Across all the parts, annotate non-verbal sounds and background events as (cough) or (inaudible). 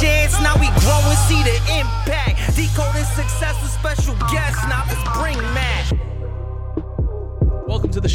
chance, now we grow and see the impact. Decoding success was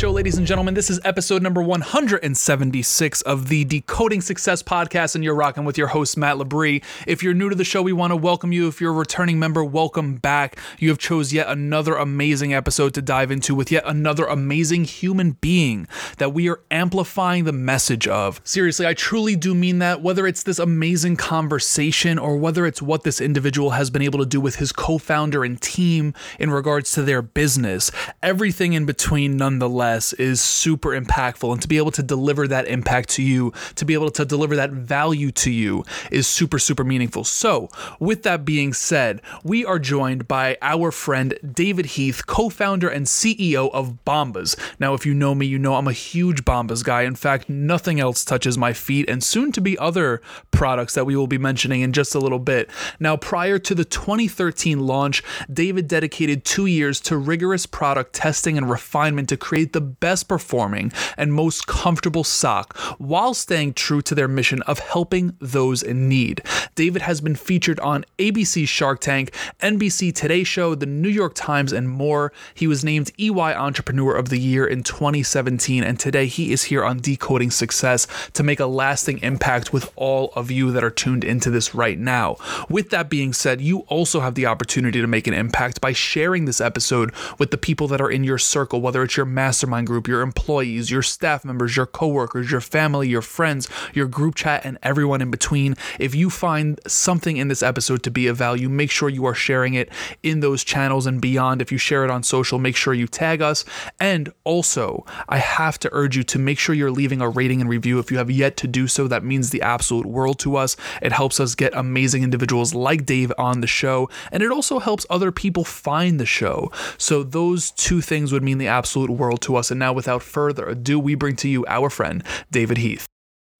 show, ladies and gentlemen. This is episode number 176 of the Decoding Success podcast, and you're rocking with your host, Matt Labrie. If you're new to the show, we want to welcome you. If you're a returning member, welcome back. You have chose yet another amazing episode to dive into with yet another amazing human being that we are amplifying the message of. Seriously, I truly do mean that, whether it's this amazing conversation or whether it's what this individual has been able to do with his co founder and team in regards to their business. Everything in between, nonetheless, is super impactful. And to be able to deliver that impact to you, to be able to deliver that value to you, is super, super meaningful. So, with that being said, we are joined by our friend David Heath, co founder and CEO of Bombas. Now, if you know me, you know I'm a huge Bombas guy. In fact, nothing else touches my feet, and soon to be other products that we will be mentioning in just a little bit. Now, prior to the 2013 launch, David dedicated two years to rigorous product testing and refinement to create the best performing and most comfortable sock while staying true to their mission of helping those in need. David has been featured on ABC Shark Tank, NBC Today Show, The New York Times, and more. He was named EY Entrepreneur of the Year in 2017, and today he is here on Decoding Success to make a lasting impact with all of you that are tuned into this right now. With that being said, you also have the opportunity to make an impact by sharing this episode with the people that are in your circle, whether it's your mastermind group, your employees, your staff members, your coworkers, your family, your friends, your group chat, and everyone in between. If you find something in this episode to be of value, make sure you are sharing it in those channels and beyond. If you share it on social, make sure you tag us. And also, I have to urge you to make sure you're leaving a rating and review. If you have yet to do so, that means the absolute world to us. It helps us get amazing individuals like Dave on the show, and it also helps other people find the show. So, those two things would mean the absolute world to us. And now, without further ado, we bring to you our friend, David Heath.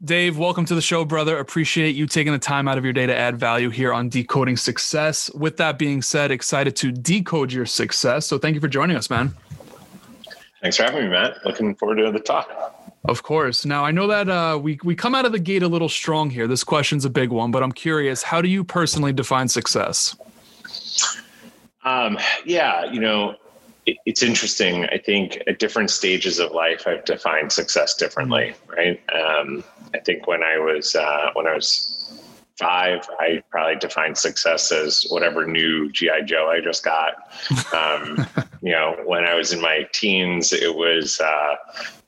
Dave, welcome to the show, brother. Appreciate you taking the time out of your day to add value here on Decoding Success. With that being said, excited to decode your success. So, thank you for joining us, man. Thanks for having me, Matt. Looking forward to the talk. Of course. Now I know that uh, we we come out of the gate a little strong here. This question's a big one, but I'm curious. How do you personally define success? Um, yeah, you know, it, it's interesting. I think at different stages of life, I've defined success differently. Right. Um, I think when I was uh, when I was five, I probably defined success as whatever new GI Joe I just got. (laughs) Um, you know, when I was in my teens, it was uh,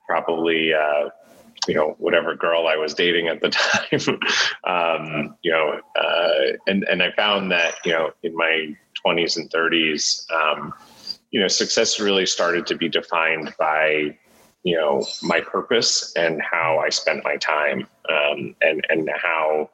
probably uh, you know whatever girl I was dating at the (laughs) time. um, you know, uh, and and I found that you know in my 20s and 30s, um, you know, success really started to be defined by you know my purpose and how I spent my time, um, and and how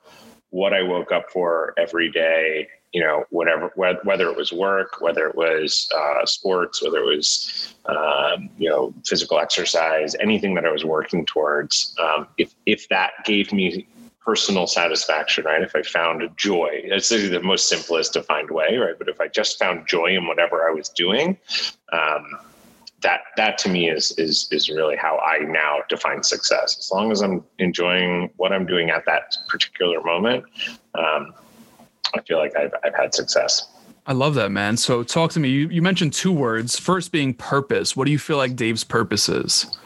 what I woke up for every day, you know, whatever, whether it was work, whether it was uh, sports, whether it was, um, you know, physical exercise, anything that I was working towards, um, if, if that gave me personal satisfaction, right? If I found joy, it's the most simplest defined way, right? But if I just found joy in whatever I was doing, um, that that to me is is is really how I now define success. As long as I'm enjoying what I'm doing at that particular moment, um, I feel like I've I've had success. I love that, man. So talk to me. You you mentioned two words. First being purpose. What do you feel like Dave's purpose is?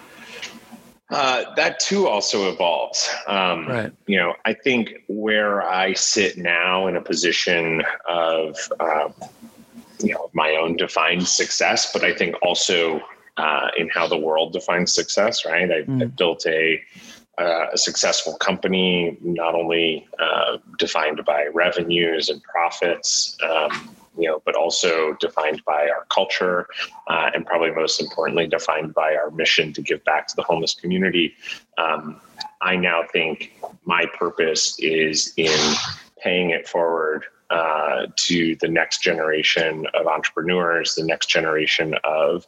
Uh, that too also evolves. Um, right. You know, I think where I sit now in a position of um, you know my own defined success, but I think also uh, in how the world defines success. Right, I've, mm. I've built a uh, a successful company, not only uh, defined by revenues and profits, um, you know, but also defined by our culture, uh, and probably most importantly, defined by our mission to give back to the homeless community. Um, I now think my purpose is in paying it forward uh, to the next generation of entrepreneurs, the next generation of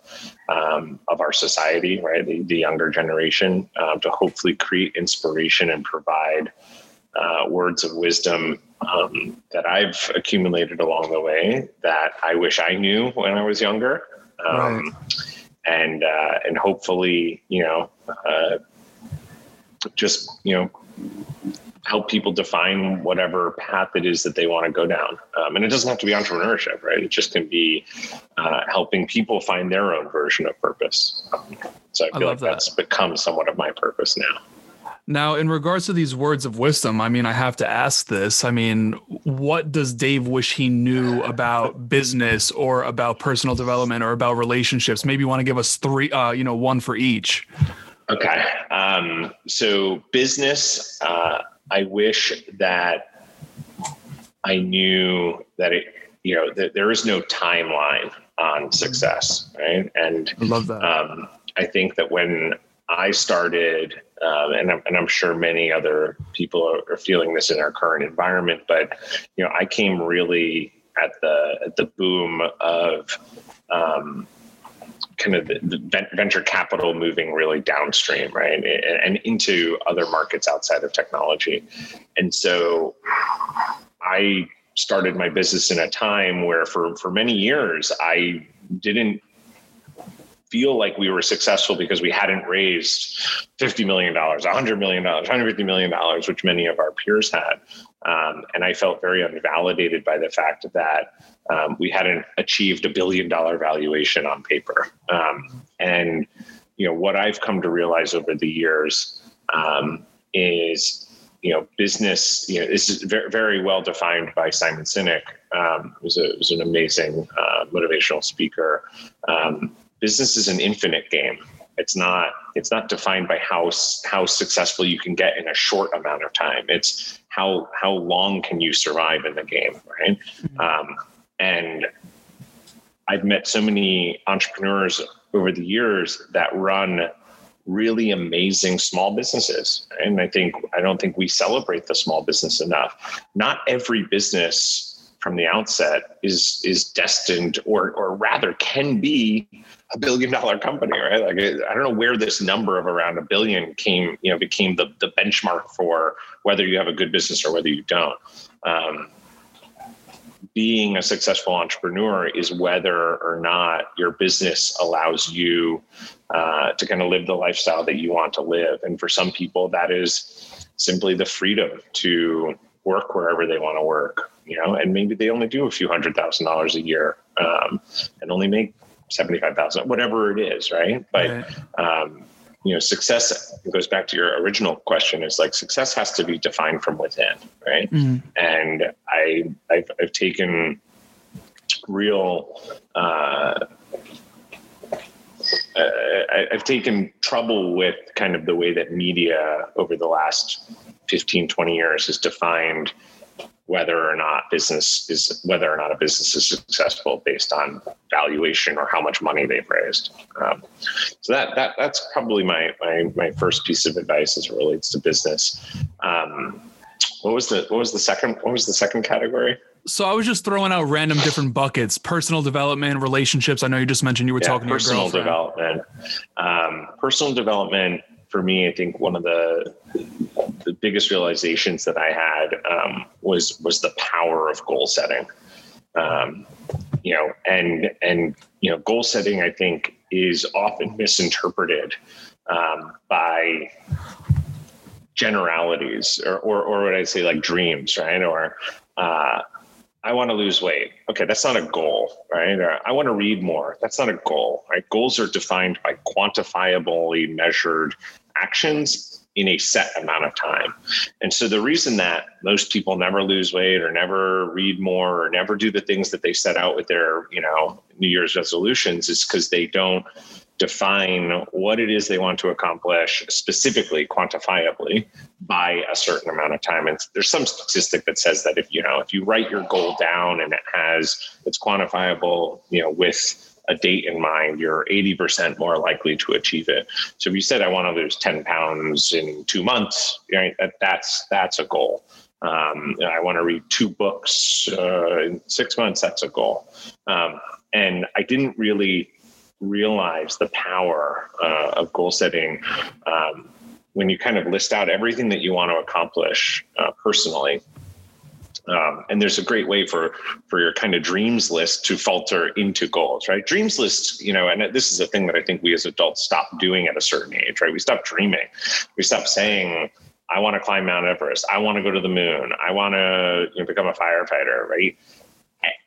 um, of our society, right? The, the younger generation, um, to hopefully create inspiration and provide uh, words of wisdom um, that I've accumulated along the way that I wish I knew when I was younger, right. Um, and uh, and hopefully, you know, uh, just you know help people define whatever path it is that they want to go down. Um, and it doesn't have to be entrepreneurship, right? It just can be uh, helping people find their own version of purpose. so I feel I like that. that's become somewhat of my purpose now. Now, in regards to these words of wisdom, I mean, I have to ask this. I mean, what does Dave wish he knew about business or about personal development or about relationships? Maybe you want to give us three, uh, you know, one for each. Okay. Um, so, business, uh, I wish that I knew that it, you know, that there is no timeline on success, right? And I love that. Um, I think that when I started, um, and, I'm, and I'm sure many other people are, feeling this in our current environment, but you know, I came really at the at the boom of um, kind of the, the, venture capital moving really downstream, right, and, and into other markets outside of technology, and so I started my business in a time where for for many years I didn't feel like we were successful because we hadn't raised $50 million, $100 million, $150 million, which many of our peers had. Um, and I felt very unvalidated by the fact that um, we hadn't achieved a billion dollar valuation on paper. Um, and, you know, what I've come to realize over the years um, is, you know, business, you know, this is very, very well defined by Simon Sinek, um, who's, a, an amazing uh, motivational speaker. Um, business is an infinite game. It's not it's not defined by how how successful you can get in a short amount of time. It's how how long can you survive in the game, right? Mm-hmm. Um, and I've met so many entrepreneurs over the years that run really amazing small businesses and i think i don't think we celebrate the small business enough not every business from the outset is is destined or or rather can be a billion dollar company, right? Like I don't know where this number of around a billion came, you know, became the the benchmark for whether you have a good business or whether you don't. Um, being a successful entrepreneur is whether or not your business allows you uh, to kind of live the lifestyle that you want to live. And for some people, that is simply the freedom to work wherever they want to work, you know, and maybe they only do a few hundred thousand dollars a year um, and only make 75,000, whatever it is, right? But, right. Um, you know, success goes back to your original question is like success has to be defined from within, right? Mm-hmm. And I, I've, I've taken real, uh, uh, I, I've taken trouble with kind of the way that media over the last 15, 20 years has defined whether or not business is whether or not a business is successful based on valuation or how much money they've raised. Um, so that that that's probably my, my my first piece of advice as it relates to business. Um, what was the what was the second what was the second category? So I was just throwing out random different buckets: personal development, relationships. I know you just mentioned you were yeah, talking personal development. Um, personal development for me, I think one of the the biggest realizations that I had um, was was the power of goal setting. Um, you know, and and you know, goal setting I think is often misinterpreted um, by generalities or, or or what I say like dreams, right? Or uh, I want to lose weight. Okay, that's not a goal, right? Or I want to read more. That's not a goal, right? Goals are defined by quantifiably measured actions in a set amount of time. And so the reason that most people never lose weight or never read more or never do the things that they set out with their, you know, New Year's resolutions is because they don't define what it is they want to accomplish specifically quantifiably by a certain amount of time and there's some statistic that says that if you know if you write your goal down and it has it's quantifiable you know with a date in mind, you're 80% more likely to achieve it. So if you said, I want to lose 10 pounds in two months, right, that, that's, that's a goal. Um, I want to read two books uh, in six months, that's a goal. Um, and I didn't really realize the power uh, of goal setting um, when you kind of list out everything that you want to accomplish uh, personally um, and there's a great way for for your kind of dreams list to falter into goals, right? Dreams list you know, and this is a thing that I think we as adults stop doing at a certain age, right? We stop dreaming, we stop saying, I want to climb Mount Everest. I want to go to the moon. I want to you know, become a firefighter, right?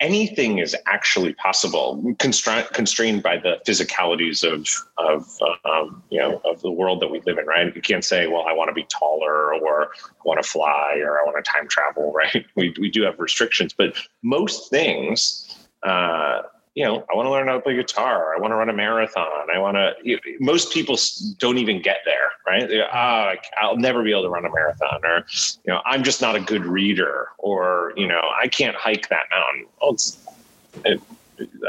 Anything is actually possible, constrained constrained by the physicalities of of um, you know of the world that we live in. Right? You can't say, "Well, I want to be taller," or "I want to fly," or "I want to time travel." (laughs) Right? We we do have restrictions, but most things. Uh, you know, I want to learn how to play guitar. I want to run a marathon. I want to. You most people don't even get there, right? They, oh, I'll never be able to run a marathon, or you know, I'm just not a good reader, or you know, I can't hike that mountain. Well, it,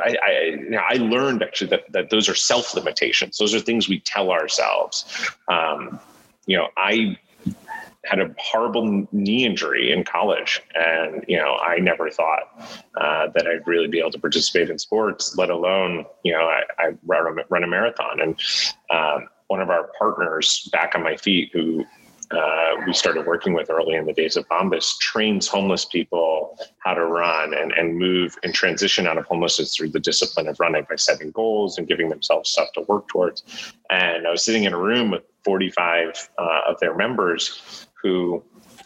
I, I, you know, I learned actually that, that those are self limitations. Those are things we tell ourselves. Um, you know, I had a horrible knee injury in college, and you know I never thought uh, that I'd really be able to participate in sports, let alone you know I, I run, a, run a marathon. And um, one of our partners back on my feet, who uh, we started working with early in the days of Bombas, trains homeless people how to run and, and move and transition out of homelessness through the discipline of running by setting goals and giving themselves stuff to work towards. And I was sitting in a room with 45 uh, of their members who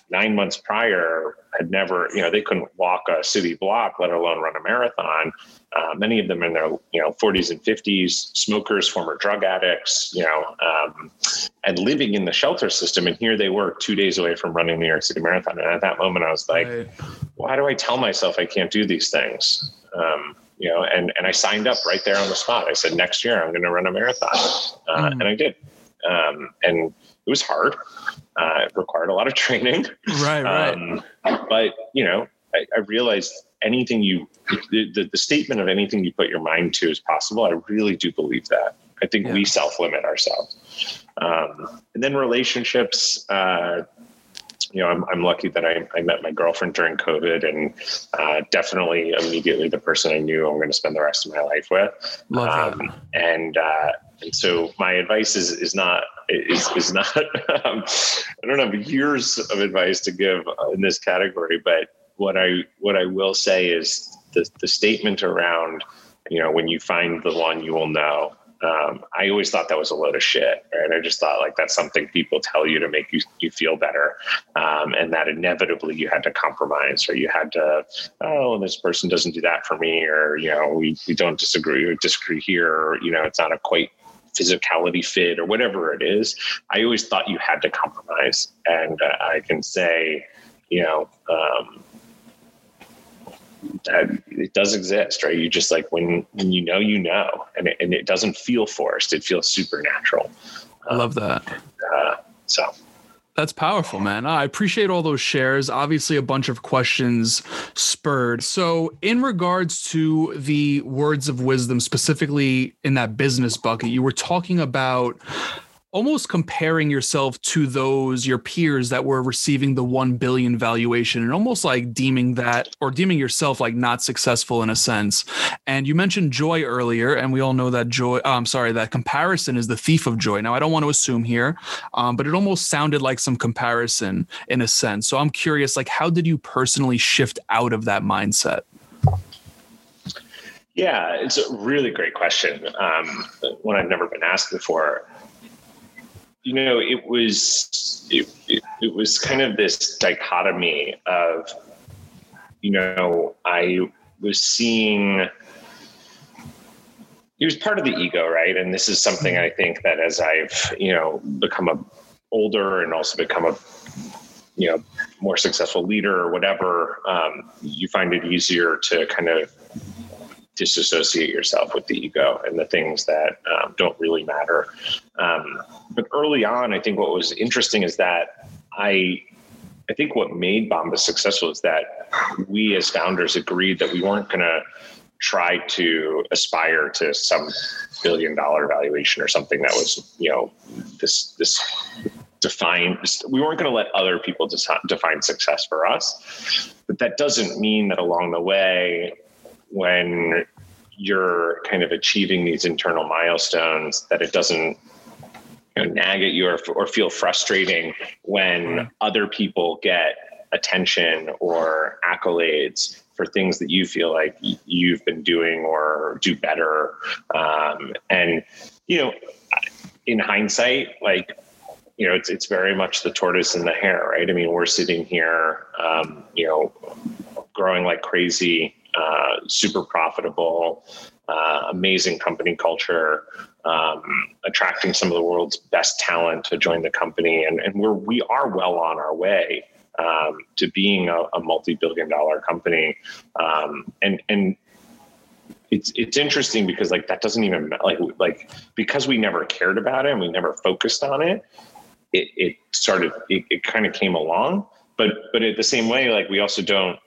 nine months prior had never, you know, they couldn't walk a city block, let alone run a marathon. Uh, many of them in their, you know, 40s and 50s, smokers, former drug addicts, you know, um, and living in the shelter system. And here they were two days away from running the New York City Marathon. And at that moment, I was like, right. why do I tell myself I can't do these things? Um, you know, and, and I signed up right there on the spot. I said, next year I'm going to run a marathon. Uh, mm. And I did. Um, and it was hard. Uh, it required a lot of (laughs) training. Right, right. Um, but you know, I, I realized anything you, the, the, the, statement of anything you put your mind to is possible. I really do believe that. I think yeah. we self limit ourselves. Um, and then relationships. Uh, you know, I'm, I'm lucky that I, I met my girlfriend during COVID and uh, definitely immediately the person I knew I'm going to spend the rest of my life with. Love um, and, uh, and so my advice is, is not is, is not (laughs) um, I don't have years of advice to give in this category, but what I what I will say is the the statement around you know when you find the one you will know. Um, I always thought that was a load of shit, right? I just thought like that's something people tell you to make you you feel better, um, and that inevitably you had to compromise or you had to oh this person doesn't do that for me or you know we we don't disagree or disagree here or you know it's not a quite physicality fit or whatever it is. I always thought you had to compromise. And uh, I can say, you know, um, that it does exist, right? You just like when when you know, you know, and it, and it doesn't feel forced. It feels supernatural. I love that. Uh, so that's powerful, man. I appreciate all those shares. Obviously, a bunch of questions spurred. So, in regards to the words of wisdom, specifically in that business bucket, you were talking about almost comparing yourself to those your peers that were receiving the 1 billion valuation and almost like deeming that or deeming yourself like not successful in a sense. And you mentioned joy earlier and we all know that joy i'm um, sorry that comparison is the thief of joy. Now i don't want to assume here um, but it almost sounded like some comparison in a sense. So i'm curious like how did you personally shift out of that mindset? Yeah, it's a really great question. Um, one I've never been asked before you know, it was it, it, it was kind of this dichotomy of, you know, I was seeing it was part of the ego, right? And this is something I think that as I've, you know, become a older and also become a, you know, more successful leader or whatever, um, you find it easier to kind of disassociate yourself with the ego and the things that um, don't really matter. Um, but early on, I think what was interesting is that I, I think what made Bombas successful is that we as founders agreed that we weren't going to try to aspire to some billion dollar valuation or something that was, you know, this this define. We weren't going to let other people define success for us, but that doesn't mean that along the way when you're kind of achieving these internal milestones that it doesn't you know, nag at you or, or feel frustrating when other people get attention or accolades for things that you feel like you've been doing or do better um, and you know in hindsight like you know, it's it's very much the tortoise and the hare, right? I mean, we're sitting here, um, you know, growing like crazy, uh, super profitable, uh, amazing company culture, um, attracting some of the world's best talent to join the company, and and we're we are well on our way um, to being a, a, multi-billion dollar company, um, and and it's it's interesting because like that doesn't even like like because we never cared about it and we never focused on it it, it started it, it kind of came along. But but at the same way like we also don't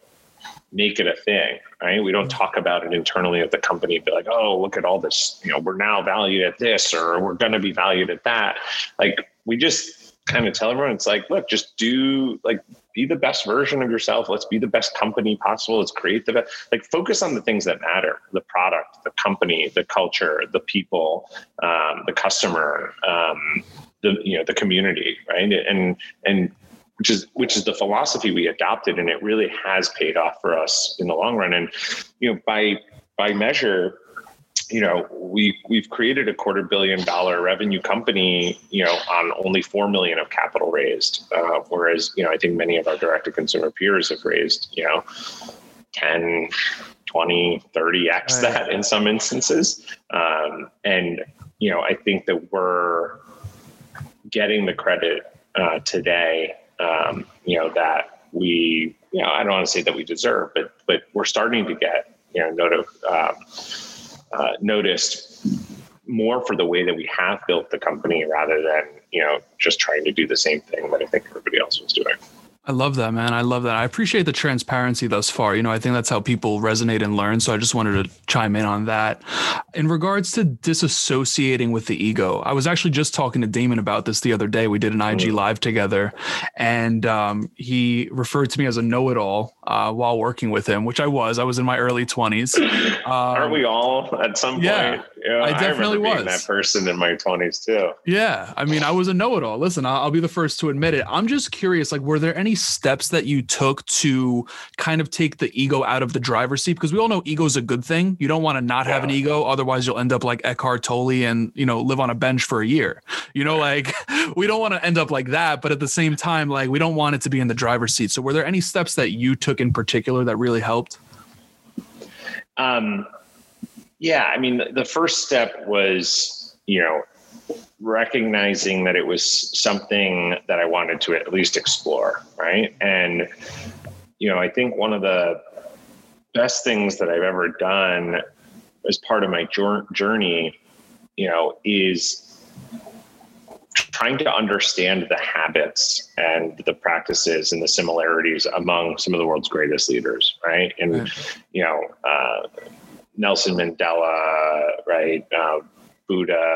make it a thing right? We don't talk about it internally at the company be like oh look at all this you know we're now valued at this or we're going to be valued at that. Like we just kind of tell everyone it's like look just do like be the best version of yourself. Let's be the best company possible. Let's create the best like focus on the things that matter the product the company the culture the people um, the customer um, the you know the community right? And and which is which is the philosophy we adopted and it really has paid off for us in the long run and you know by by measure you know we we've created a quarter billion dollar revenue company you know on only 4 million of capital raised uh, whereas you know i think many of our direct to consumer peers have raised you know 10 20 30x right. that in some instances um, and you know i think that we're getting the credit uh, today, um, you know, that we, you know, I don't want to say that we deserve, but but we're starting to get, you know, noted, um, uh, noticed more for the way that we have built the company rather than you know just trying to do the same thing that I think everybody else was doing. I love that, man. I love that. I appreciate the transparency thus far. You know, I think that's how people resonate and learn. So I just wanted to chime in on that. In regards to disassociating with the ego, I was actually just talking to Daymond about this the other day. We did an IG live together, and um, he referred to me as a know it all uh, while working with him, which I was. I was in my early 20s. (laughs) Um, Aren't we all at some yeah, point? Yeah, I definitely I was that person in my 20s too. Yeah. I mean, I was a know it all. Listen, I'll, I'll be the first to admit it. I'm just curious like, were there any steps that you took to kind of take the ego out of the driver's seat? Because we all know ego is a good thing. You don't want to not yeah. have an ego. Otherwise, you'll end up like Eckhart Tolle and, you know, live on a bench for a year. You know, like (laughs) we don't want to end up like that. But at the same time, like we don't want it to be in the driver's seat. So were there any steps that you took in particular that really helped? Um, yeah, I mean, the first step was, you know, recognizing that it was something that I wanted to at least explore, right? And, you know, I think one of the best things that I've ever done as part of my journey, you know, is trying to understand the habits and the practices and the similarities among some of the world's greatest leaders, right? And, right. you know, uh, Nelson Mandela, right? Uh, Buddha,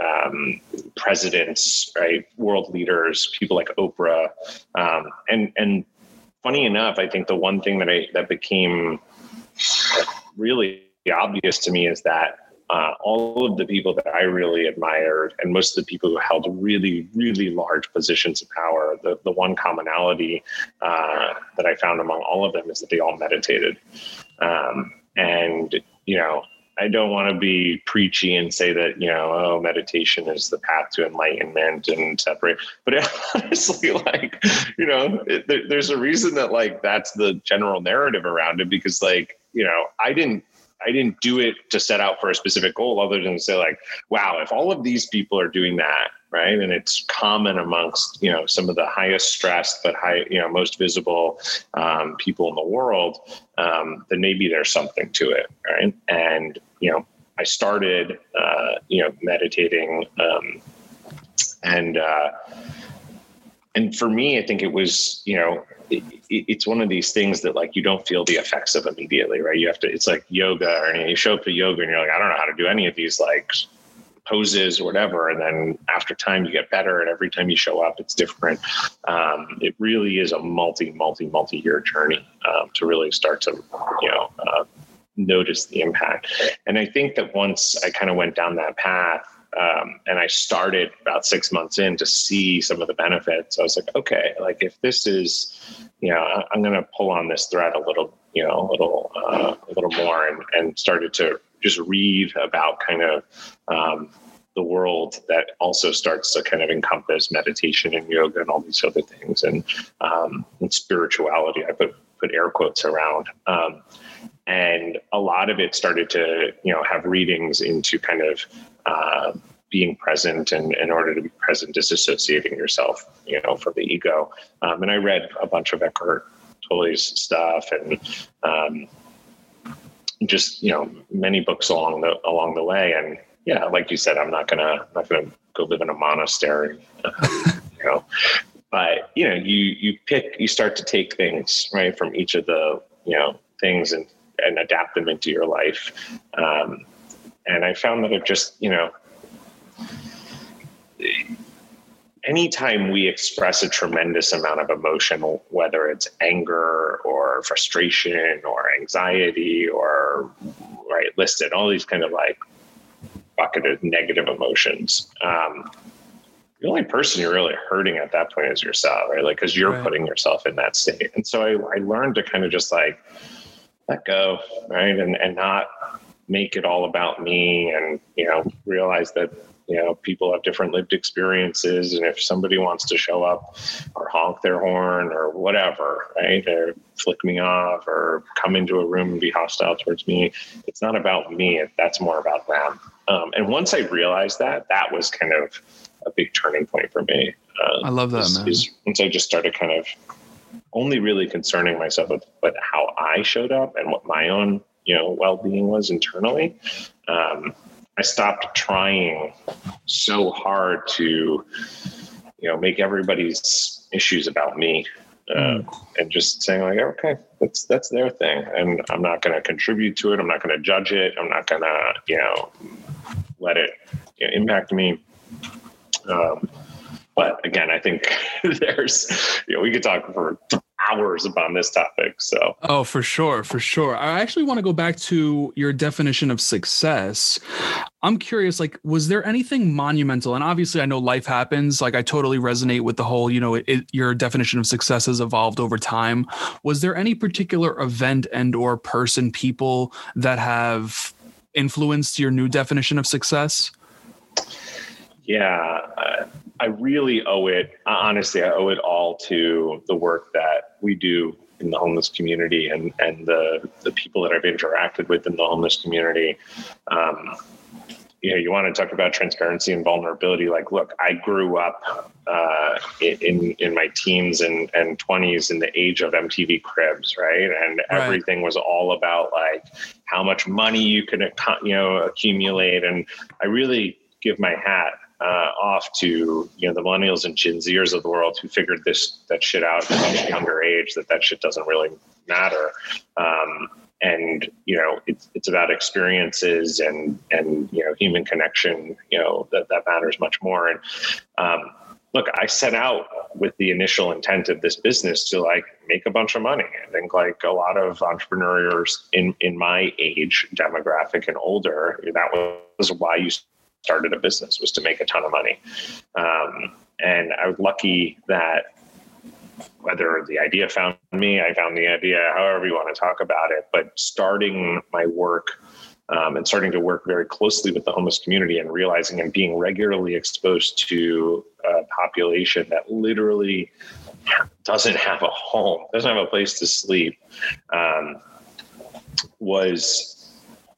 um, presidents, right? World leaders, people like Oprah, um, and and funny enough, I think the one thing that I that became really obvious to me is that uh, all of the people that I really admired, and most of the people who held really, really large positions of power, the, the one commonality uh, that I found among all of them is that they all meditated. Um, and, you know, I don't want to be preachy and say that, you know, oh, meditation is the path to enlightenment and separate. But (laughs) honestly, like, you know, it, there, there's a reason that, like, that's the general narrative around it because, like, you know, I didn't I didn't do it to set out for a specific goal other than to say like, wow, if all of these people are doing that, right, and it's common amongst you know some of the highest stressed but high you know most visible um, people in the world, um, then maybe there's something to it, right? And you know, I started uh, you know meditating, um, and uh, and for me, I think it was you know it, it's one of these things that like you don't feel the effects of immediately, right? You have to. It's like yoga, or you show up to yoga and you're like, I don't know how to do any of these like poses or whatever, and then after time you get better, and every time you show up, it's different. Um, it really is a multi, multi, multi year journey um, to really start to you know. Uh, notice the impact and i think that once i kind of went down that path um, and I started about six months in to see some of the benefits. I was like, okay, like if this is, you know, I'm going to pull on this thread a little, you know, a little, uh, a little more, and, and started to just read about kind of, um, the world that also starts to kind of encompass meditation and yoga and all these other things and um, and spirituality. I put put air quotes around. Um, and a lot of it started to you know have readings into kind of uh, being present and in order to be present disassociating yourself you know from the ego. Um, and i read a bunch of eckhart tolle's stuff and um, just you know many books along the along the way. And yeah like you said i'm not gonna I'm not gonna go live in a monastery (laughs) you know. But you know you you pick you start to take things right from each of the you know things and and adapt them into your life. Um, and i found that it just you know anytime we express a tremendous amount of emotion whether it's anger or frustration or anxiety or right listed all these kind of like bucketed negative emotions um, the only person you're really hurting at that point is yourself, right? Like, because you're right. putting yourself in that state. And so I, I learned to kind of just like let go, right? And, and not make it all about me and, you know, realize that, you know, people have different lived experiences. And if somebody wants to show up or honk their horn or whatever, right? Or flick me off or come into a room and be hostile towards me, it's not about me. That's more about them. Um, and once I realized that, that was kind of, a big turning point for me. Uh, I love that, is, man. Is once I just started kind of only really concerning myself with, with how I showed up and what my own, you know, well-being was internally. Um, I stopped trying so hard to, you know, make everybody's issues about me. Uh, mm. and just saying like, okay, that's that's their thing, and I'm not going to contribute to it. I'm not going to judge it. I'm not going to, you know, let it you know, impact me. Um, but again, I think (laughs) there's, you know, we could talk for hours upon this topic. So, oh, for sure, for sure. I actually want to go back to your definition of success. I'm curious, like, was there anything monumental? And obviously, I know life happens. Like, I totally resonate with the whole, you know, it, it, your definition of success has evolved over time. Was there any particular event and or person, people that have influenced your new definition of success? Yeah, I really owe it. Honestly, I owe it all to the work that we do in the homeless community and and the the people that I've interacted with in the homeless community. Um, you know, you want to talk about transparency and vulnerability. Like, look, I grew up uh, in in my teens and and twenties in the age of MTV Cribs, right? And right. everything was all about like how much money you could you know accumulate. And I really give my hat uh, off to you know the millennials and Gen Zers of the world who figured this that shit out at a much younger age that that shit doesn't really matter. Um, and you know it's it's about experiences and and you know human connection. You know that that matters much more. And um, look, I set out with the initial intent of this business to like make a bunch of money. I think like a lot of entrepreneurs in in my age demographic and older, that was why you started a business was to make a ton of money. Um, and I was lucky that whether the idea found me, I found the idea, however you want to talk about it, but starting my work um, and starting to work very closely with the homeless community and realizing and being regularly exposed to a population that literally doesn't have a home, doesn't have a place to sleep, um, was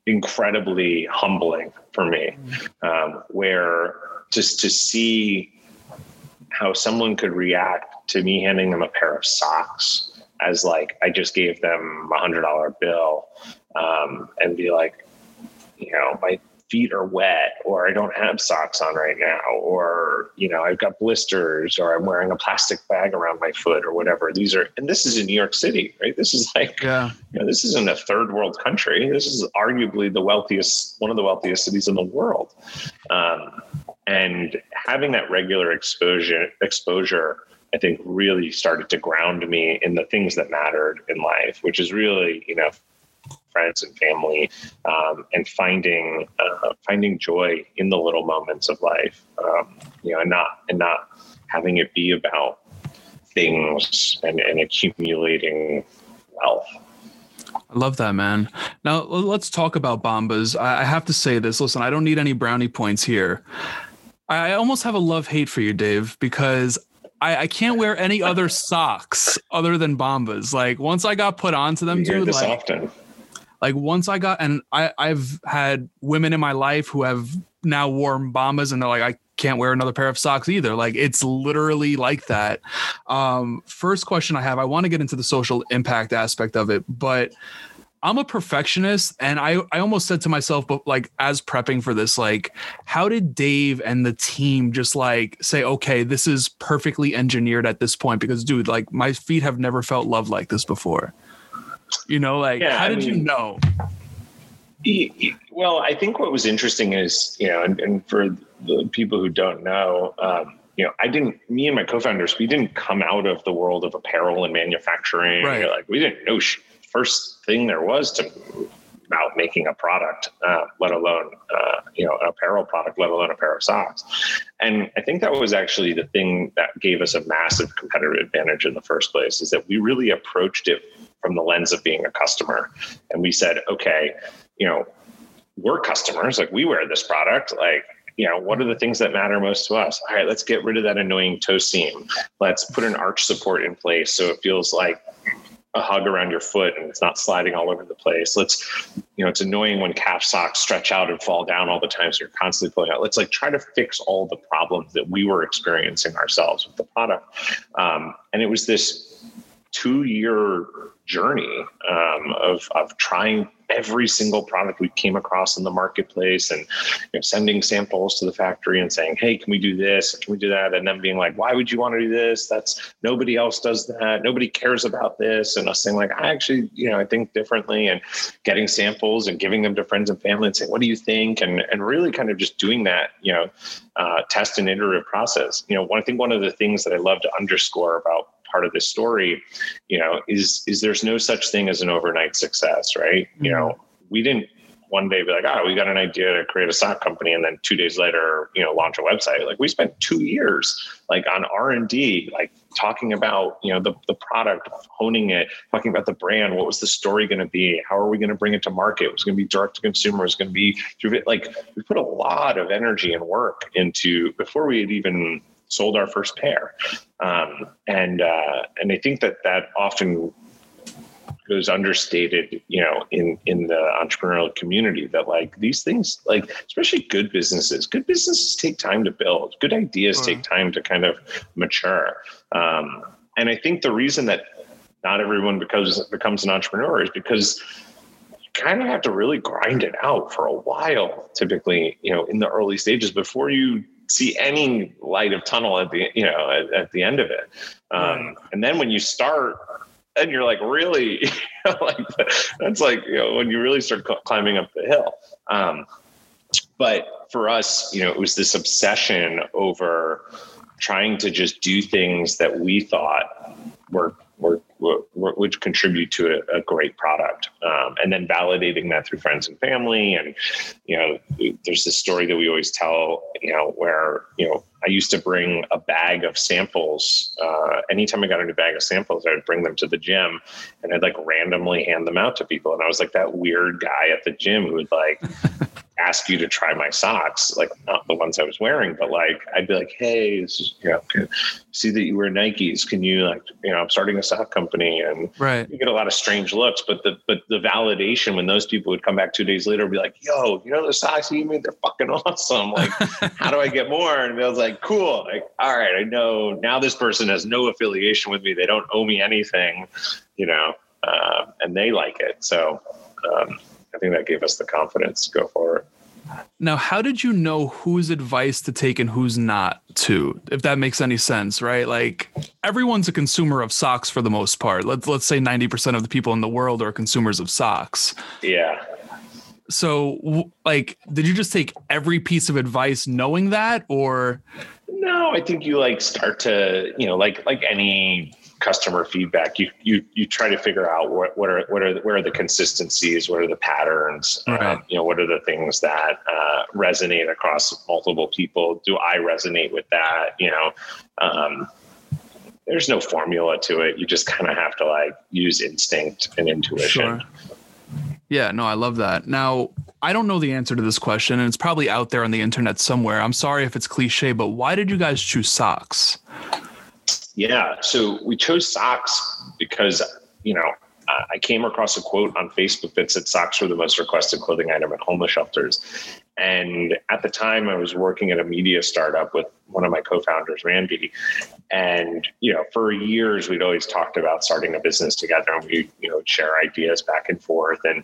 incredibly humbling for me, um, where just to see how someone could react to me handing them a pair of socks as like I just gave them a hundred dollar bill um, and be like, you know, my feet are wet or I don't have socks on right now or you know I've got blisters or I'm wearing a plastic bag around my foot or whatever. These are and this is in New York City right? This is like yeah. you know, this isn't a third world country. This is arguably the wealthiest one of the wealthiest cities in the world. Um, and having that regular exposure exposure I think really started to ground me in the things that mattered in life which is really you know friends and family, um, and finding uh, finding joy in the little moments of life. Um, you know, and not and not having it be about things and, and accumulating wealth. I love that, man. Now let's talk about Bombas. I have to say this. Listen, I don't need any brownie points here. I almost have a love hate for you, Dave, because I, I, can't wear any other socks other than Bombas. Like once I got put onto them, dude. Like, often. Like once I got, and I I've had women in my life who have now worn Bombas, and they're like, I can't wear another pair of socks either. Like it's literally like that. Um, first question I have, I want to get into the social impact aspect of it, but I'm a perfectionist and I, I almost said to myself, but like as prepping for this, like, how did Dave and the team just like say, okay, this is perfectly engineered at this point? Because dude, like my feet have never felt love like this before. You know, like yeah, how I did mean, you know? Well, I think what was interesting is, you know, and, and for the people who don't know, um, you know, I didn't, me and my co-founders, we didn't come out of the world of apparel and manufacturing. Right. Like we didn't know sh- first thing there was to about making a product, uh, let alone uh, you know an apparel product, let alone a pair of socks. And I think that was actually the thing that gave us a massive competitive advantage in the first place. Is that we really approached it from the lens of being a customer, and we said, okay, you know, we're customers, like we wear this product, like you know, what are the things that matter most to us? All right, let's get rid of that annoying toe seam. Let's put an arch support in place so it feels like a hug around your foot and it's not sliding all over the place. Let's, you know, it's annoying when calf socks stretch out and fall down all the time. So you're constantly pulling out. Let's like try to fix all the problems that we were experiencing ourselves with the product. Um, and it was this two year journey um, of, of trying every single product we came across in the marketplace and you know, sending samples to the factory and saying, hey, can we do this? Can we do that? And then being like, why would you want to do this? That's nobody else does that. Nobody cares about this. And us saying like, I actually, you know, I think differently and getting samples and giving them to friends and family and saying, what do you think? And, and really kind of just doing that, you know, uh, test and iterative process. You know, one, I think one of the things that I love to underscore about part of this story, you know, is is there's no such thing as an overnight success, right? Mm-hmm. You know, we didn't one day be like, oh, we got an idea to create a sock company, and then two days later, you know, launch a website. Like we spent two years like on R and D, like talking about you know the the product, honing it, talking about the brand. What was the story going to be? How are we going to bring it to market? It was going to be direct to consumer. Was going to be through it. Like we put a lot of energy and work into before we had even sold our first pair. Um, and uh, and I think that that often goes understated, you know, in in the entrepreneurial community that like these things, like especially good businesses, good businesses take time to build. Good ideas take time to kind of mature. Um, and I think the reason that not everyone becomes becomes an entrepreneur is because you kind of have to really grind it out for a while typically you know in the early stages before you see any light of tunnel at the you know at, at the end of it. Um, and then when you start and you're like really? (laughs) You know, like that's like you know when you really start climbing up the hill. Um, but for us you know it was this obsession over trying to just do things that we thought were were, would contribute to a, a great product. Um, and then validating that through friends and family. And, you know, there's this story that we always tell, you know, where, you know, I used to bring a bag of samples. Uh, anytime I got a new bag of samples, I would bring them to the gym and I'd like randomly hand them out to people. And I was like that weird guy at the gym who would like, (laughs) ask you to try my socks, like not the ones I was wearing, but like I'd be like, hey, is, you know, see that you wear Nikes. Can you like, you know, I'm starting a sock company, and right. you get a lot of strange looks. But the but the validation when those people would come back two days later, and be like, yo, you know the socks you made, they're fucking awesome. Like, (laughs) how do I get more? And I was like, cool. Like, all right, I know now this person has no affiliation with me. They don't owe me anything, you know, uh, and they like it. So. Um, I think that gave us the confidence to go forward. Now, how did you know whose advice to take and who's not to, if that makes any sense, right? Like everyone's a consumer of socks for the most part. Let's let's say 90% of the people in the world are consumers of socks. Yeah. So like did you just take every piece of advice knowing that or No, I think you like start to, you know, like like any customer feedback, you you you try to figure out what what are what are where are the consistencies, what are the patterns, right. um, you know, what are the things that uh, resonate across multiple people. Do I resonate with that? You know, um, there's no formula to it. You just kind of have to like use instinct and intuition. Sure. Yeah, no, I love that. Now, I don't know the answer to this question, and it's probably out there on the internet somewhere. I'm sorry if it's cliche, but why did you guys choose socks? Yeah, so we chose socks because, you know, I came across a quote on Facebook that said socks were the most requested clothing item at homeless shelters. And at the time, I was working at a media startup with one of my co-founders, Randy. And you know, for years, we'd always talked about starting a business together, and we you know share ideas back and forth. And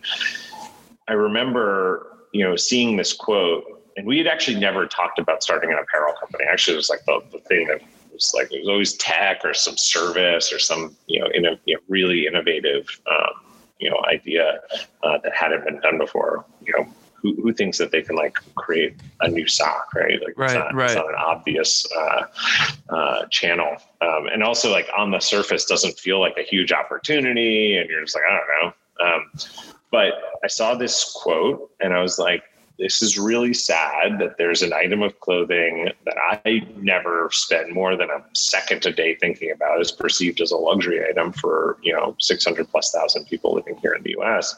I remember you know seeing this quote, and we had actually never talked about starting an apparel company. Actually, it was like the, the thing that was like it was always tech or some service or some you know in a you know, really innovative um, you know idea uh, that hadn't been done before. You know who, who thinks that they can like create a new sock, right? Like right, it's not, right. It's not an obvious uh, uh, channel, um, and also like on the surface doesn't feel like a huge opportunity, and you're just like I don't know. Um, but I saw this quote, and I was like, this is really sad that there's an item of clothing that I never spend more than a second a day thinking about is perceived as a luxury item for, you know, 600 plus thousand people living here in the US.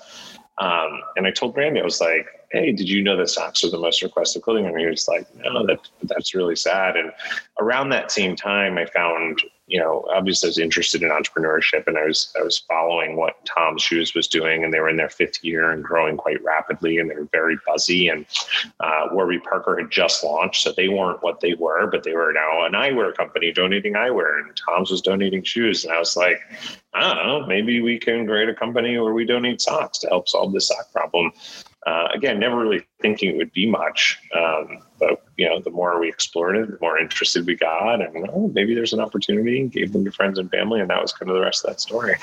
Um, and I told Randy, I was like, hey, did you know that socks are the most requested clothing? And he was like, no, that, that's really sad. And around that same time, I found you know, obviously I was interested in entrepreneurship and I was I was following what Tom's Shoes was doing and they were in their fifth year and growing quite rapidly and they were very buzzy and uh, Warby Parker had just launched so they weren't what they were but they were now an eyewear company donating eyewear and Tom's was donating shoes and I was like I don't know maybe we can create a company where we donate socks to help solve this sock problem uh, again, never really thinking it would be much. Um, but you know, the more we explored it, the more interested we got, and oh, maybe there's an opportunity. Gave them to friends and family, and that was kind of the rest of that story.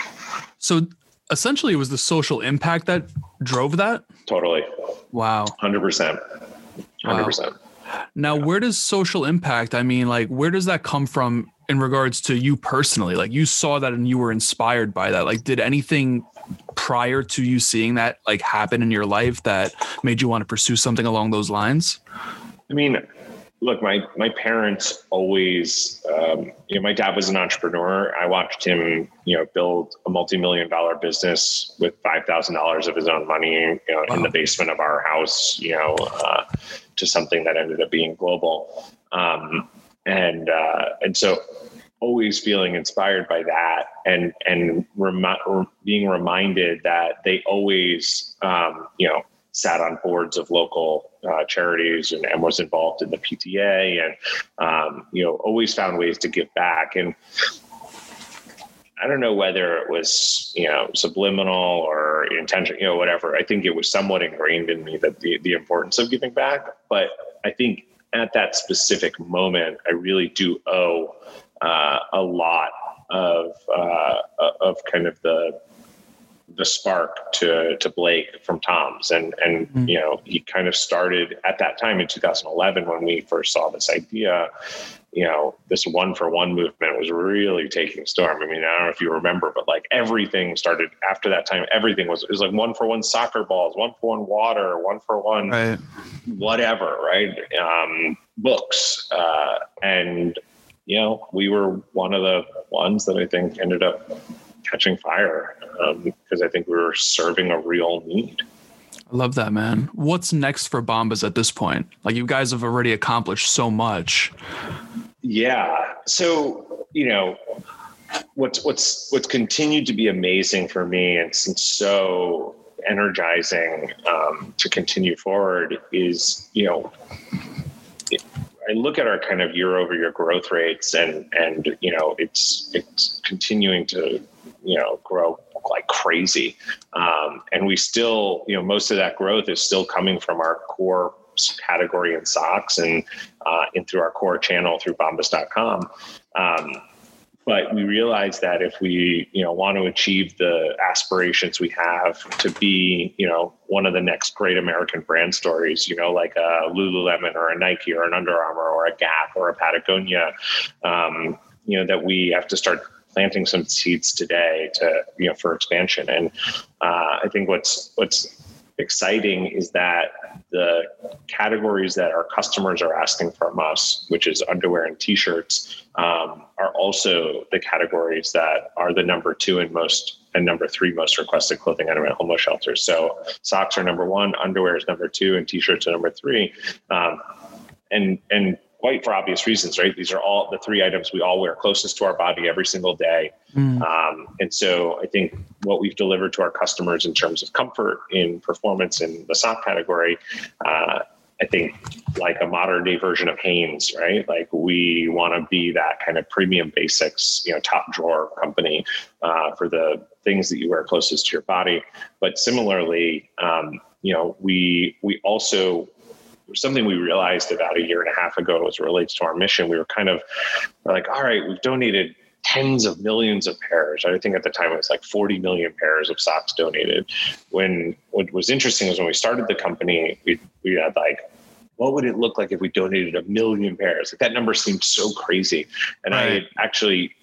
So, essentially, it was the social impact that drove that. Totally. Wow. Hundred percent. Hundred percent. Now, where does social impact? I mean, like, where does that come from in regards to you personally? Like, you saw that and you were inspired by that. Like, did anything prior to you seeing that like happen in your life that made you want to pursue something along those lines? I mean, look, my my parents always, um, you know, my dad was an entrepreneur. I watched him, you know, build a multi-million dollar business with five thousand dollars of his own money, you know, wow. in the basement of our house, you know, uh, to something that ended up being global. Um, and uh, and so always feeling inspired by that and and rem- being reminded that they always um, you know sat on boards of local uh, charities and, and, was involved in the PTA and um, you know always found ways to give back. And I don't know whether it was you know subliminal or intentional you know whatever. I think it was somewhat ingrained in me that the, the importance of giving back. But I think at that specific moment I really do owe uh, a lot of uh, of kind of the the spark to to Blake from Tom's, and and mm-hmm. you know he kind of started at that time in 2011 when we first saw this idea. You know, this one for one movement was really taking storm. I mean, I don't know if you remember, but like everything started after that time. Everything was it was like one for one soccer balls, one for one water, one for one right. whatever, right? Um, books, uh, and you know, we were one of the ones that I think ended up catching fire because um, I think we were serving a real need. I love that, man. What's next for Bombas at this point? Like, you guys have already accomplished so much. Yeah. So, you know, what's what's what's continued to be amazing for me and so energizing um, to continue forward is, you know, I look at our kind of year over year growth rates and and you know it's it's continuing to you know grow like crazy. Um, and we still you know most of that growth is still coming from our core category in socks and uh, through our core channel through bombas.com um, but we realize that if we you know want to achieve the aspirations we have to be you know one of the next great american brand stories you know like a lululemon or a nike or an under armour or a gap or a patagonia um, you know that we have to start planting some seeds today to you know for expansion. And uh, i think what's what's exciting is that the categories that our customers are asking from us, which is underwear and t-shirts, um, are also the categories that are the number two and most and number three most requested clothing item at homeless shelters. So socks are number one, underwear is number two, and t-shirts are number three. Um, and and quite for obvious reasons, right? These are all the three items we all wear closest to our body every single day. Mm. Um, and so I think what we've delivered to our customers in terms of comfort, in performance in the sock category, uh, I think like a modern day version of Hanes, right? Like we want to be that kind of premium basics, you know, top drawer company uh, for the things that you wear closest to your body. But similarly, um, you know, we we also something we realized about a year and a half ago as it relates to our mission. We were kind of like, all right, we've donated tens of millions of pairs. I think at the time it was like 40 million pairs of socks donated. When what was interesting was when we started the company, we, we had like, what would it look like if we donated a million pairs? Like that number seemed so crazy. And right. I actually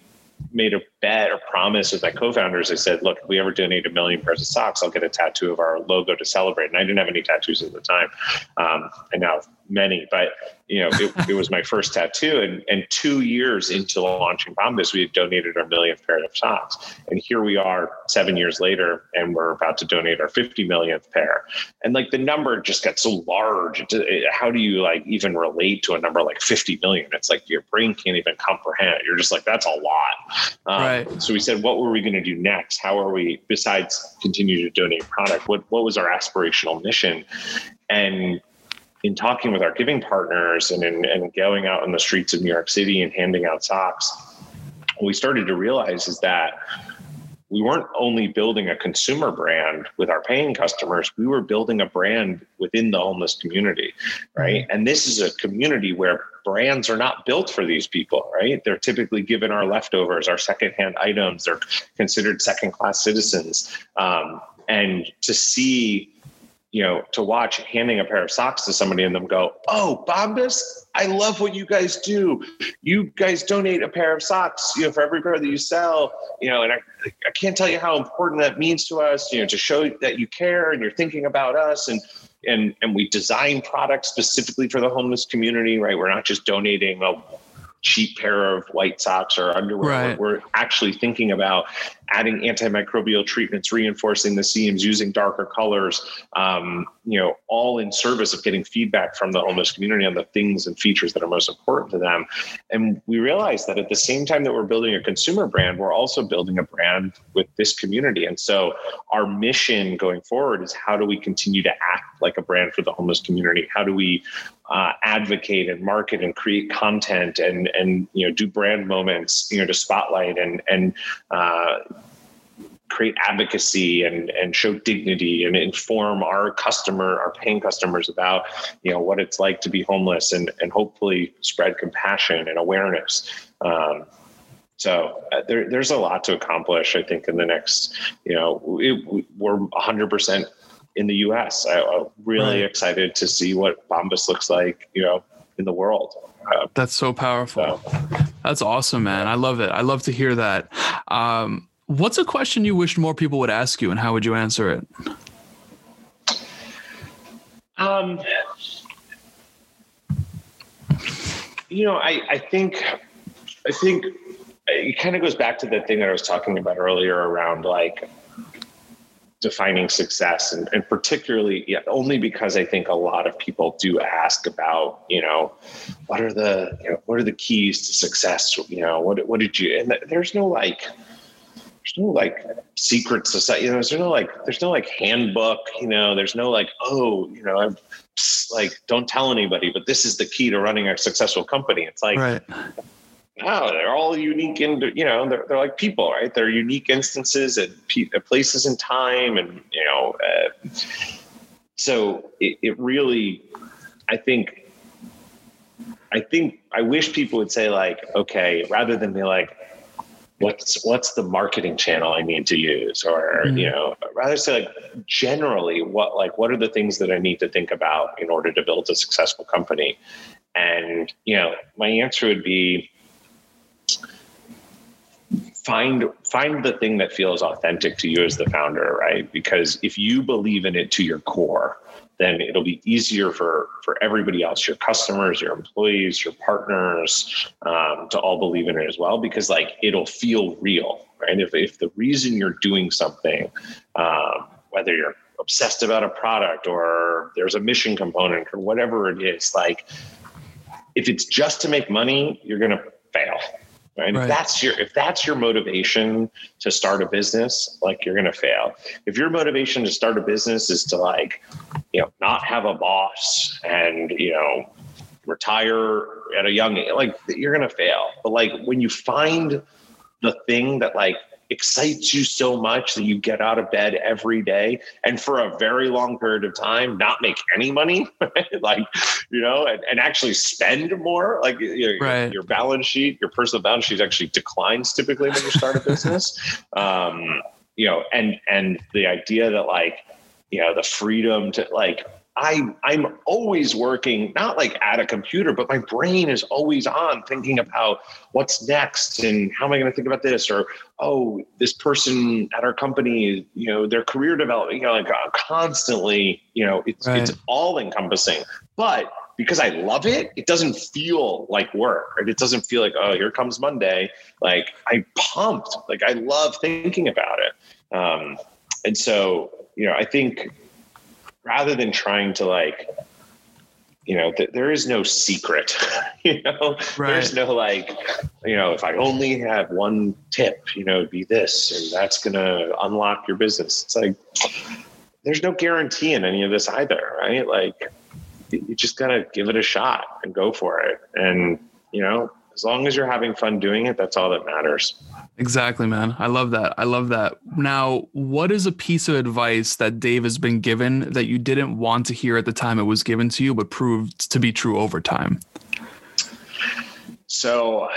made a bet or promise with my co-founders. I said, look, if we ever donate a million pairs of socks, I'll get a tattoo of our logo to celebrate. And I didn't have any tattoos at the time. Um, I now many, but you know, it, (laughs) it, was my first tattoo. And, and two years into launching Bombas, we had donated our millionth pair of socks. And here we are seven years later, and we're about to donate our 50 millionth pair. And like the number just got so large. It, how do you like even relate to a number like 50 million? It's like your brain can't even comprehend. You're just like, that's a lot. Um, right. So we said, what were we going to do next? How are we, besides continue to donate product, what, what was our aspirational mission? And in talking with our giving partners and, in, and going out on the streets of New York City and handing out socks, what we started to realize is that we weren't only building a consumer brand with our paying customers, we were building a brand within the homeless community, right? And this is a community where brands are not built for these people, right? They're typically given our leftovers, our secondhand items, they're considered second class citizens. Um, and to see you know, to watch handing a pair of socks to somebody and them go, "Oh, Bombas, I love what you guys do. You guys donate a pair of socks, you know, for every pair that you sell, you know, and I, I can't tell you how important that means to us, you know, to show that you care and you're thinking about us and and and we design products specifically for the homeless community, right? We're not just donating a cheap pair of white socks or underwear. Right. We're, we're actually thinking about adding antimicrobial treatments, reinforcing the seams, using darker colors, um, you know, all in service of getting feedback from the homeless community on the things and features that are most important to them. And we realized that at the same time that we're building a consumer brand, we're also building a brand with this community. And so our mission going forward is how do we continue to act like a brand for the homeless community? How do we uh, advocate and market and create content and and you know do brand moments you know to spotlight and and uh, create advocacy and and show dignity and inform our customer our paying customers about you know what it's like to be homeless and and hopefully spread compassion and awareness um, so uh, there, there's a lot to accomplish, I think, in the next, you know, it, we're 100% in the U.S. I, am really right. excited to see what Bombas looks like, you know, in the world. Uh, That's so powerful. So. That's awesome, man. I love it. I love to hear that. Um, what's a question you wish more people would ask you, and how would you answer it? Um, you know, I, I think, I think it kind of goes back to the thing that I was talking about earlier around like defining success and, and particularly yeah, only because I think a lot of people do ask about, you know, what are the, you know, what are the keys to success? You know, what, what did you, and there's no like, there's no like secret society, you know, there's no like, there's no like handbook, you know, there's no like, oh, you know, I'm like, don't tell anybody, but this is the key to running a successful company. It's like, right no, they're all unique and you know they're, they're like people, right? They're unique instances at, places in time, and you know, uh, so it, it really, I think, I think I wish people would say like, okay, rather than be like, what's what's the marketing channel I need to use, or mm-hmm. you know, rather say like, generally, what like what are the things that I need to think about in order to build a successful company, and you know, my answer would be find find the thing that feels authentic to you as the founder right? Because if you believe in it to your core then it'll be easier for for everybody else your customers your employees your partners um, to all believe in it as well because like it'll feel real right? If, if the reason you're doing something um, whether you're obsessed about a product or there's a mission component or whatever it is like if it's just to make money you're going to fail Right? right? If that's your if that's your motivation to start a business, like you're gonna fail. If your motivation to start a business is to like, you know, not have a boss and you know, retire at a young age, like you're gonna fail. But like when you find the thing that like excites you so much that you get out of bed every day and for a very long period of time not make any money (laughs) like you know and, and actually spend more. Like you know, right. your, your, balance sheet your personal balance sheet actually declines typically when you start a business. (laughs) Um, you know and and the idea that like you know the freedom to like I I'm always working, not like at a computer, but my brain is always on thinking about what's next and how am I going to think about this or oh this person at our company, you know, their career development, you know, like uh, constantly, you know, it's right. it's all encompassing. But because I love it, it doesn't feel like work. Right? It doesn't feel like oh here comes Monday. Like I pumped. Like I love thinking about it. Um, and so you know, I think rather than trying to like you know th- there is no secret (laughs) you know? Right. there's no like you know if i only have one tip you know it'd be this and that's gonna unlock your business. It's like there's no guarantee in any of this either right? Like you just gotta give it a shot and go for it. And you know as long as you're having fun doing it that's all that matters Exactly, man. I love that. I love that. Now, what is a piece of advice that Dave has been given that you didn't want to hear at the time it was given to you, but proved to be true over time? So,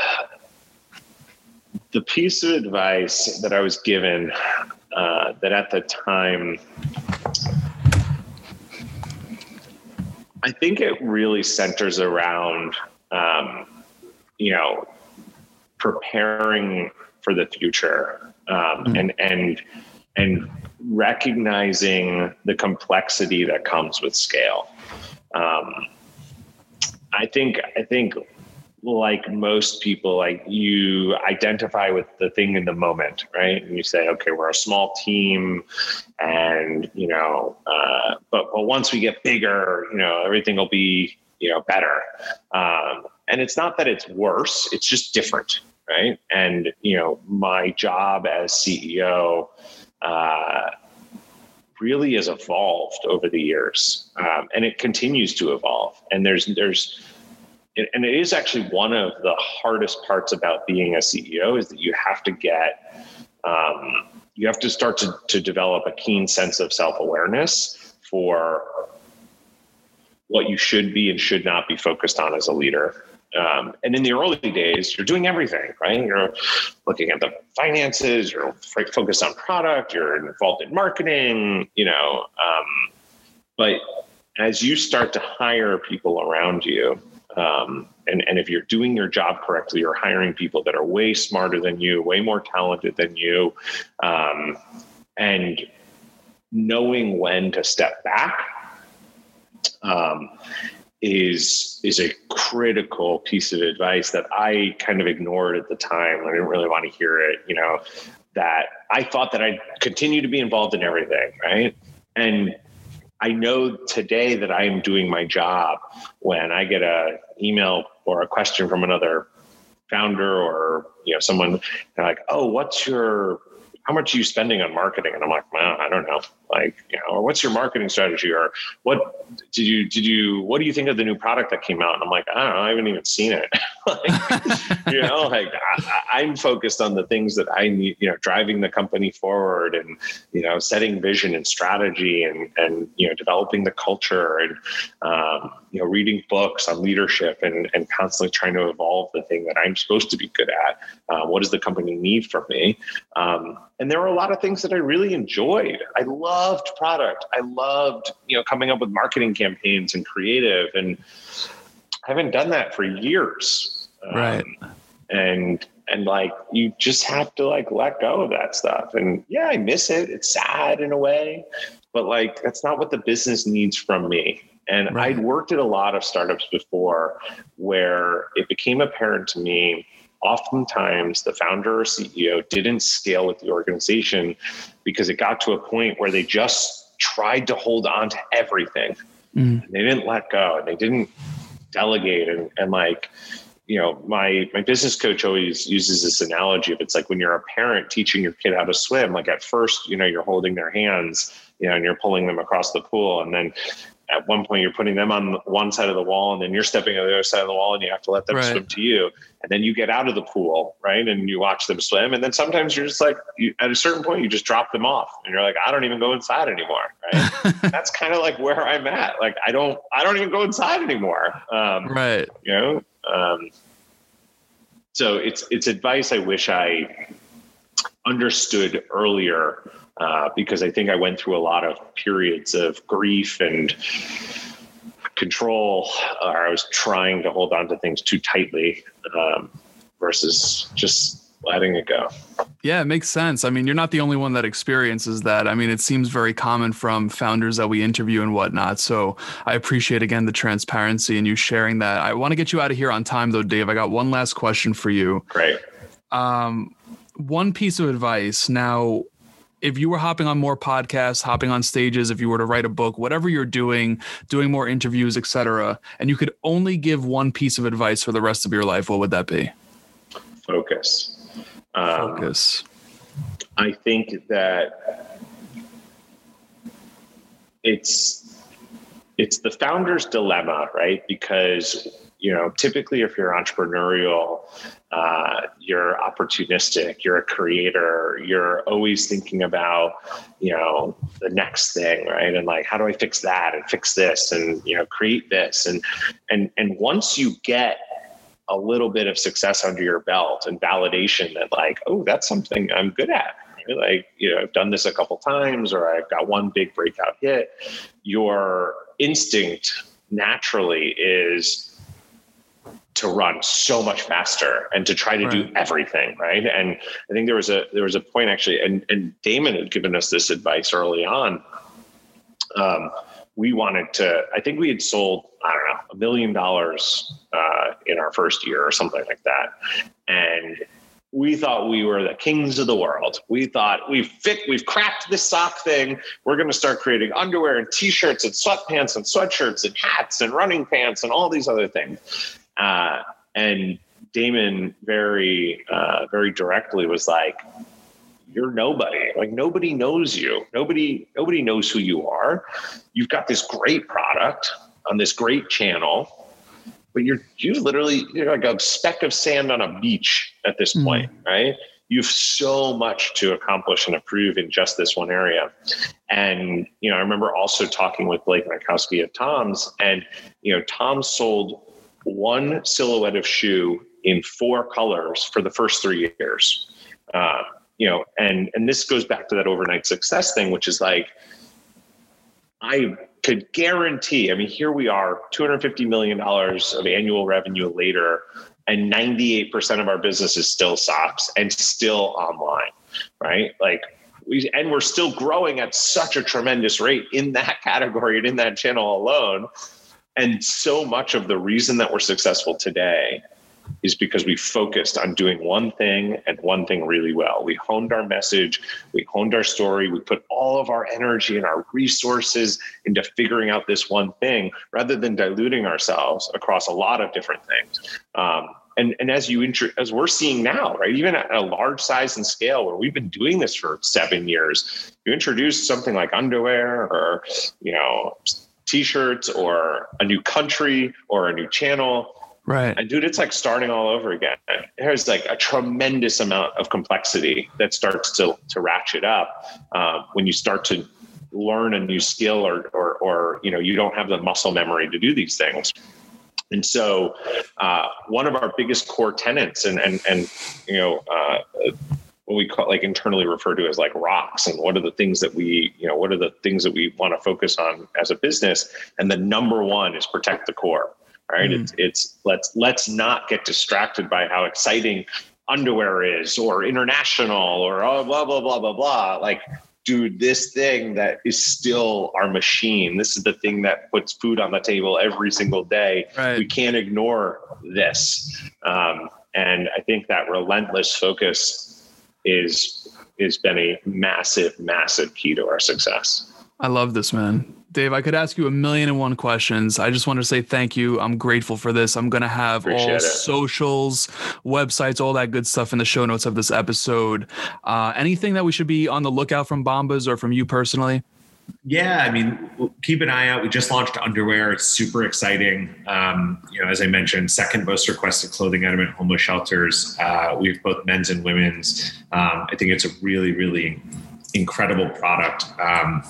the piece of advice that I was given uh, that at the time, I think it really centers around, um, you know, preparing for the future um, mm-hmm. and and and recognizing the complexity that comes with scale. Um, I think I think like most people, like you identify with the thing in the moment, right? And you say, okay, we're a small team, and you know, uh, but but once we get bigger, you know, everything will be you know better. Um, and it's not that it's worse; it's just different, right? And you know, my job as CEO uh, really has evolved over the years, um, and it continues to evolve. And there's there's and it is actually one of the hardest parts about being a CEO is that you have to get um, you have to start to, to develop a keen sense of self-awareness for what you should be and should not be focused on as a leader um, and in the early days, you're doing everything, right? You're looking at the finances, you're focused on product, you're involved in marketing, you know. Um, but as you start to hire people around you, um, and, and if you're doing your job correctly, you're hiring people that are way smarter than you, way more talented than you, um, and knowing when to step back um, is is a critical piece of advice that I kind of ignored at the time. I didn't really want to hear it, you know, that I thought that I'd continue to be involved in everything, right? And I know today that I am doing my job when I get a email or a question from another founder or you know someone like, "Oh, what's your how much are you spending on marketing? And I'm like, well, I don't know. Like, you know, or what's your marketing strategy? Or what did you, did you, what do you think of the new product that came out? And I'm like, I don't know. I haven't even seen it. (laughs) like, you know, (laughs) like I, am focused on the things that I need, you know, driving the company forward and, you know, setting vision and strategy and, and, you know, developing the culture and, um, you know, reading books on leadership and, and constantly trying to evolve the thing that I'm supposed to be good at. Uh, what does the company need from me? Um, and there were a lot of things that I really enjoyed. I loved product. I loved, you know, coming up with marketing campaigns and creative. And I haven't done that for years. Right. Um, and and like you just have to like let go of that stuff and yeah i miss it it's sad in a way but like that's not what the business needs from me and right. i'd worked at a lot of startups before where it became apparent to me oftentimes the founder or ceo didn't scale with the organization because it got to a point where they just tried to hold on to everything. Mm. they didn't let go. And they didn't delegate. And, and like you know my my business coach always uses this analogy of it's like when you're a parent teaching your kid how to swim like at first you know you're holding their hands you know and you're pulling them across the pool. And then at one point you're putting them on one side of the wall and then you're stepping on the other side of the wall and you have to let them right. swim to you. And then you get out of the pool right? And you watch them swim. And then sometimes you're just like you, at a certain point you just drop them off and you're like i don't even go inside anymore right? (laughs) That's kind of like where i'm at. Like i don't i don't even go inside anymore. Um, right. you know um, so it's it's advice I wish I understood earlier uh, because I think I went through a lot of periods of grief and control, or I was trying to hold on to things too tightly um, versus just letting it go. Yeah, it makes sense. I mean, you're not the only one that experiences that. I mean, it seems very common from founders that we interview and whatnot. So I appreciate again the transparency and you sharing that. I want to get you out of here on time though, Dave. I got one last question for you. Great. Um, one piece of advice. Now, if you were hopping on more podcasts, hopping on stages, if you were to write a book, whatever you're doing, doing more interviews, etc., and you could only give one piece of advice for the rest of your life, what would that be? Focus um, Focus. I think that it's it's the founder's dilemma, right? Because you know, typically, if you're entrepreneurial, uh, you're opportunistic, you're a creator, you're always thinking about, you know, the next thing, right? And like, how do I fix that and fix this and you know, create this and and and once you get a little bit of success under your belt and validation that like, oh, that's something I'm good at. Like, you know, I've done this a couple times or I've got one big breakout hit. Your instinct naturally is to run so much faster and to try to right. do everything right and i think there was a there was a point actually and, and Daymond had given us this advice early on um, we wanted to, I think we had sold, I don't know, a million dollars uh, in our first year or something like that. And we thought we were the kings of the world. We thought we've fit, we've cracked this sock thing. We're going to start creating underwear and t-shirts and sweatpants and sweatshirts and hats and running pants and all these other things. Uh, and Daymond very, uh, very directly was like, you're nobody. Like nobody knows you. Nobody nobody knows who you are. You've got this great product on this great channel but you're you literally you're like a speck of sand on a beach at this mm. point right? You've so much to accomplish and improve in just this one area. And you know i remember also talking with blake Mycoskie of tom's and you know tom sold one silhouette of shoe in four colors for the first three years uh, you know, and and this goes back to that overnight success thing, which is like, I could guarantee. I mean, here we are, two hundred fifty million dollars of annual revenue later, and ninety eight percent of our business is still socks and still online, right? Like. We, and we're still growing at such a tremendous rate in that (laughs) category and in that channel alone. And so much of the reason that we're successful today is because we focused on doing one thing and one thing really well. We honed our message, we honed our story, we put all of our energy and our resources into figuring out this one thing rather than diluting ourselves across a lot of different things. Um, and, and as you as we're seeing now, right, even at a large size and scale where we've been doing this for seven years, you introduce something like underwear or you know t-shirts or a new country or a new channel Right. And dude, it's like starting all over again. There's like a tremendous amount of complexity that starts to, to ratchet up uh, when you start to learn a new skill or, or, or, you know, you don't have the muscle memory to do these things. And so, uh, one of our biggest core tenants, and and and you know, uh, what we call like internally refer to as like rocks, and what are the things that we, you know, what are the things that we want to focus on as a business? And the number one is protect the core right? Mm. It's it's let's let's not get distracted by how exciting underwear is or international or oh, blah blah blah blah blah like dude this thing that is still our machine this is the thing that puts food on the table every single day Right. we can't ignore this um, and i think that relentless focus is has been a massive massive key to our success I love this, man. Dave, I could ask you a million and one questions. I just want to say thank you. I'm grateful for this. I'm going to have Appreciate all it. socials, websites, all that good stuff in the show notes of this episode. Uh, anything that we should be on the lookout from Bombas or from you personally? Yeah, I mean, keep an eye out. We just launched underwear. It's super exciting. Um, you know, as I mentioned, second most requested clothing item at homeless shelters. Uh, we have both men's and women's. Um, I think it's a really, really incredible product. Um,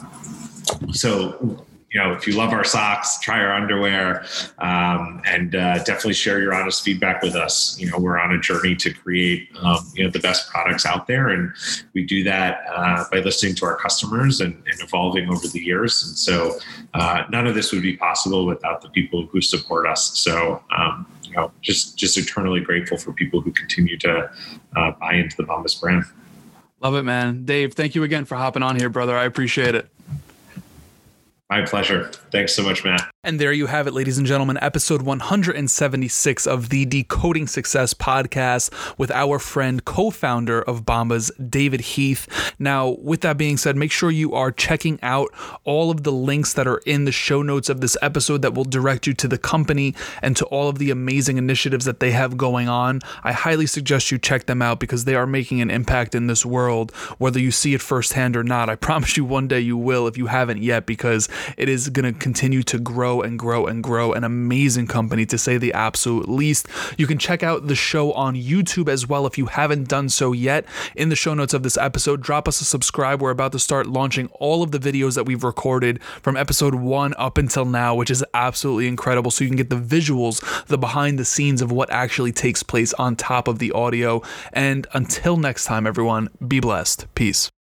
so, you know, if you love our socks, try our underwear, um, and uh, definitely share your honest feedback with us. You know, we're on a journey to create, um, you know, the best products out there, and we do that uh, by listening to our customers and, and evolving over the years. And so, uh, none of this would be possible without the people who support us. So, um, you know, just just eternally grateful for people who continue to uh, buy into the Bombas brand. Love it, man. Dave, thank you again for hopping on here, brother. I appreciate it. My pleasure. Thanks so much, Matt. And there you have it, ladies and gentlemen, episode 176 of the Decoding Success podcast with our friend, co founder of Bombas, David Heath. Now, with that being said, make sure you are checking out all of the links that are in the show notes of this episode that will direct you to the company and to all of the amazing initiatives that they have going on. I highly suggest you check them out because they are making an impact in this world, whether you see it firsthand or not. I (laughs) promise you one day you will if you haven't yet, because it is going to continue to grow and grow and grow. An amazing company, to say the absolute least. You can check out the show on YouTube as well if you haven't done so yet. In the show notes of this episode, drop us a subscribe. We're about to start launching all of the videos that we've recorded from episode one up until now, which is absolutely incredible. So you can get the visuals, the behind the scenes of what actually takes place on top of the audio. And until next time, everyone, be blessed. Peace.